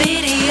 Video.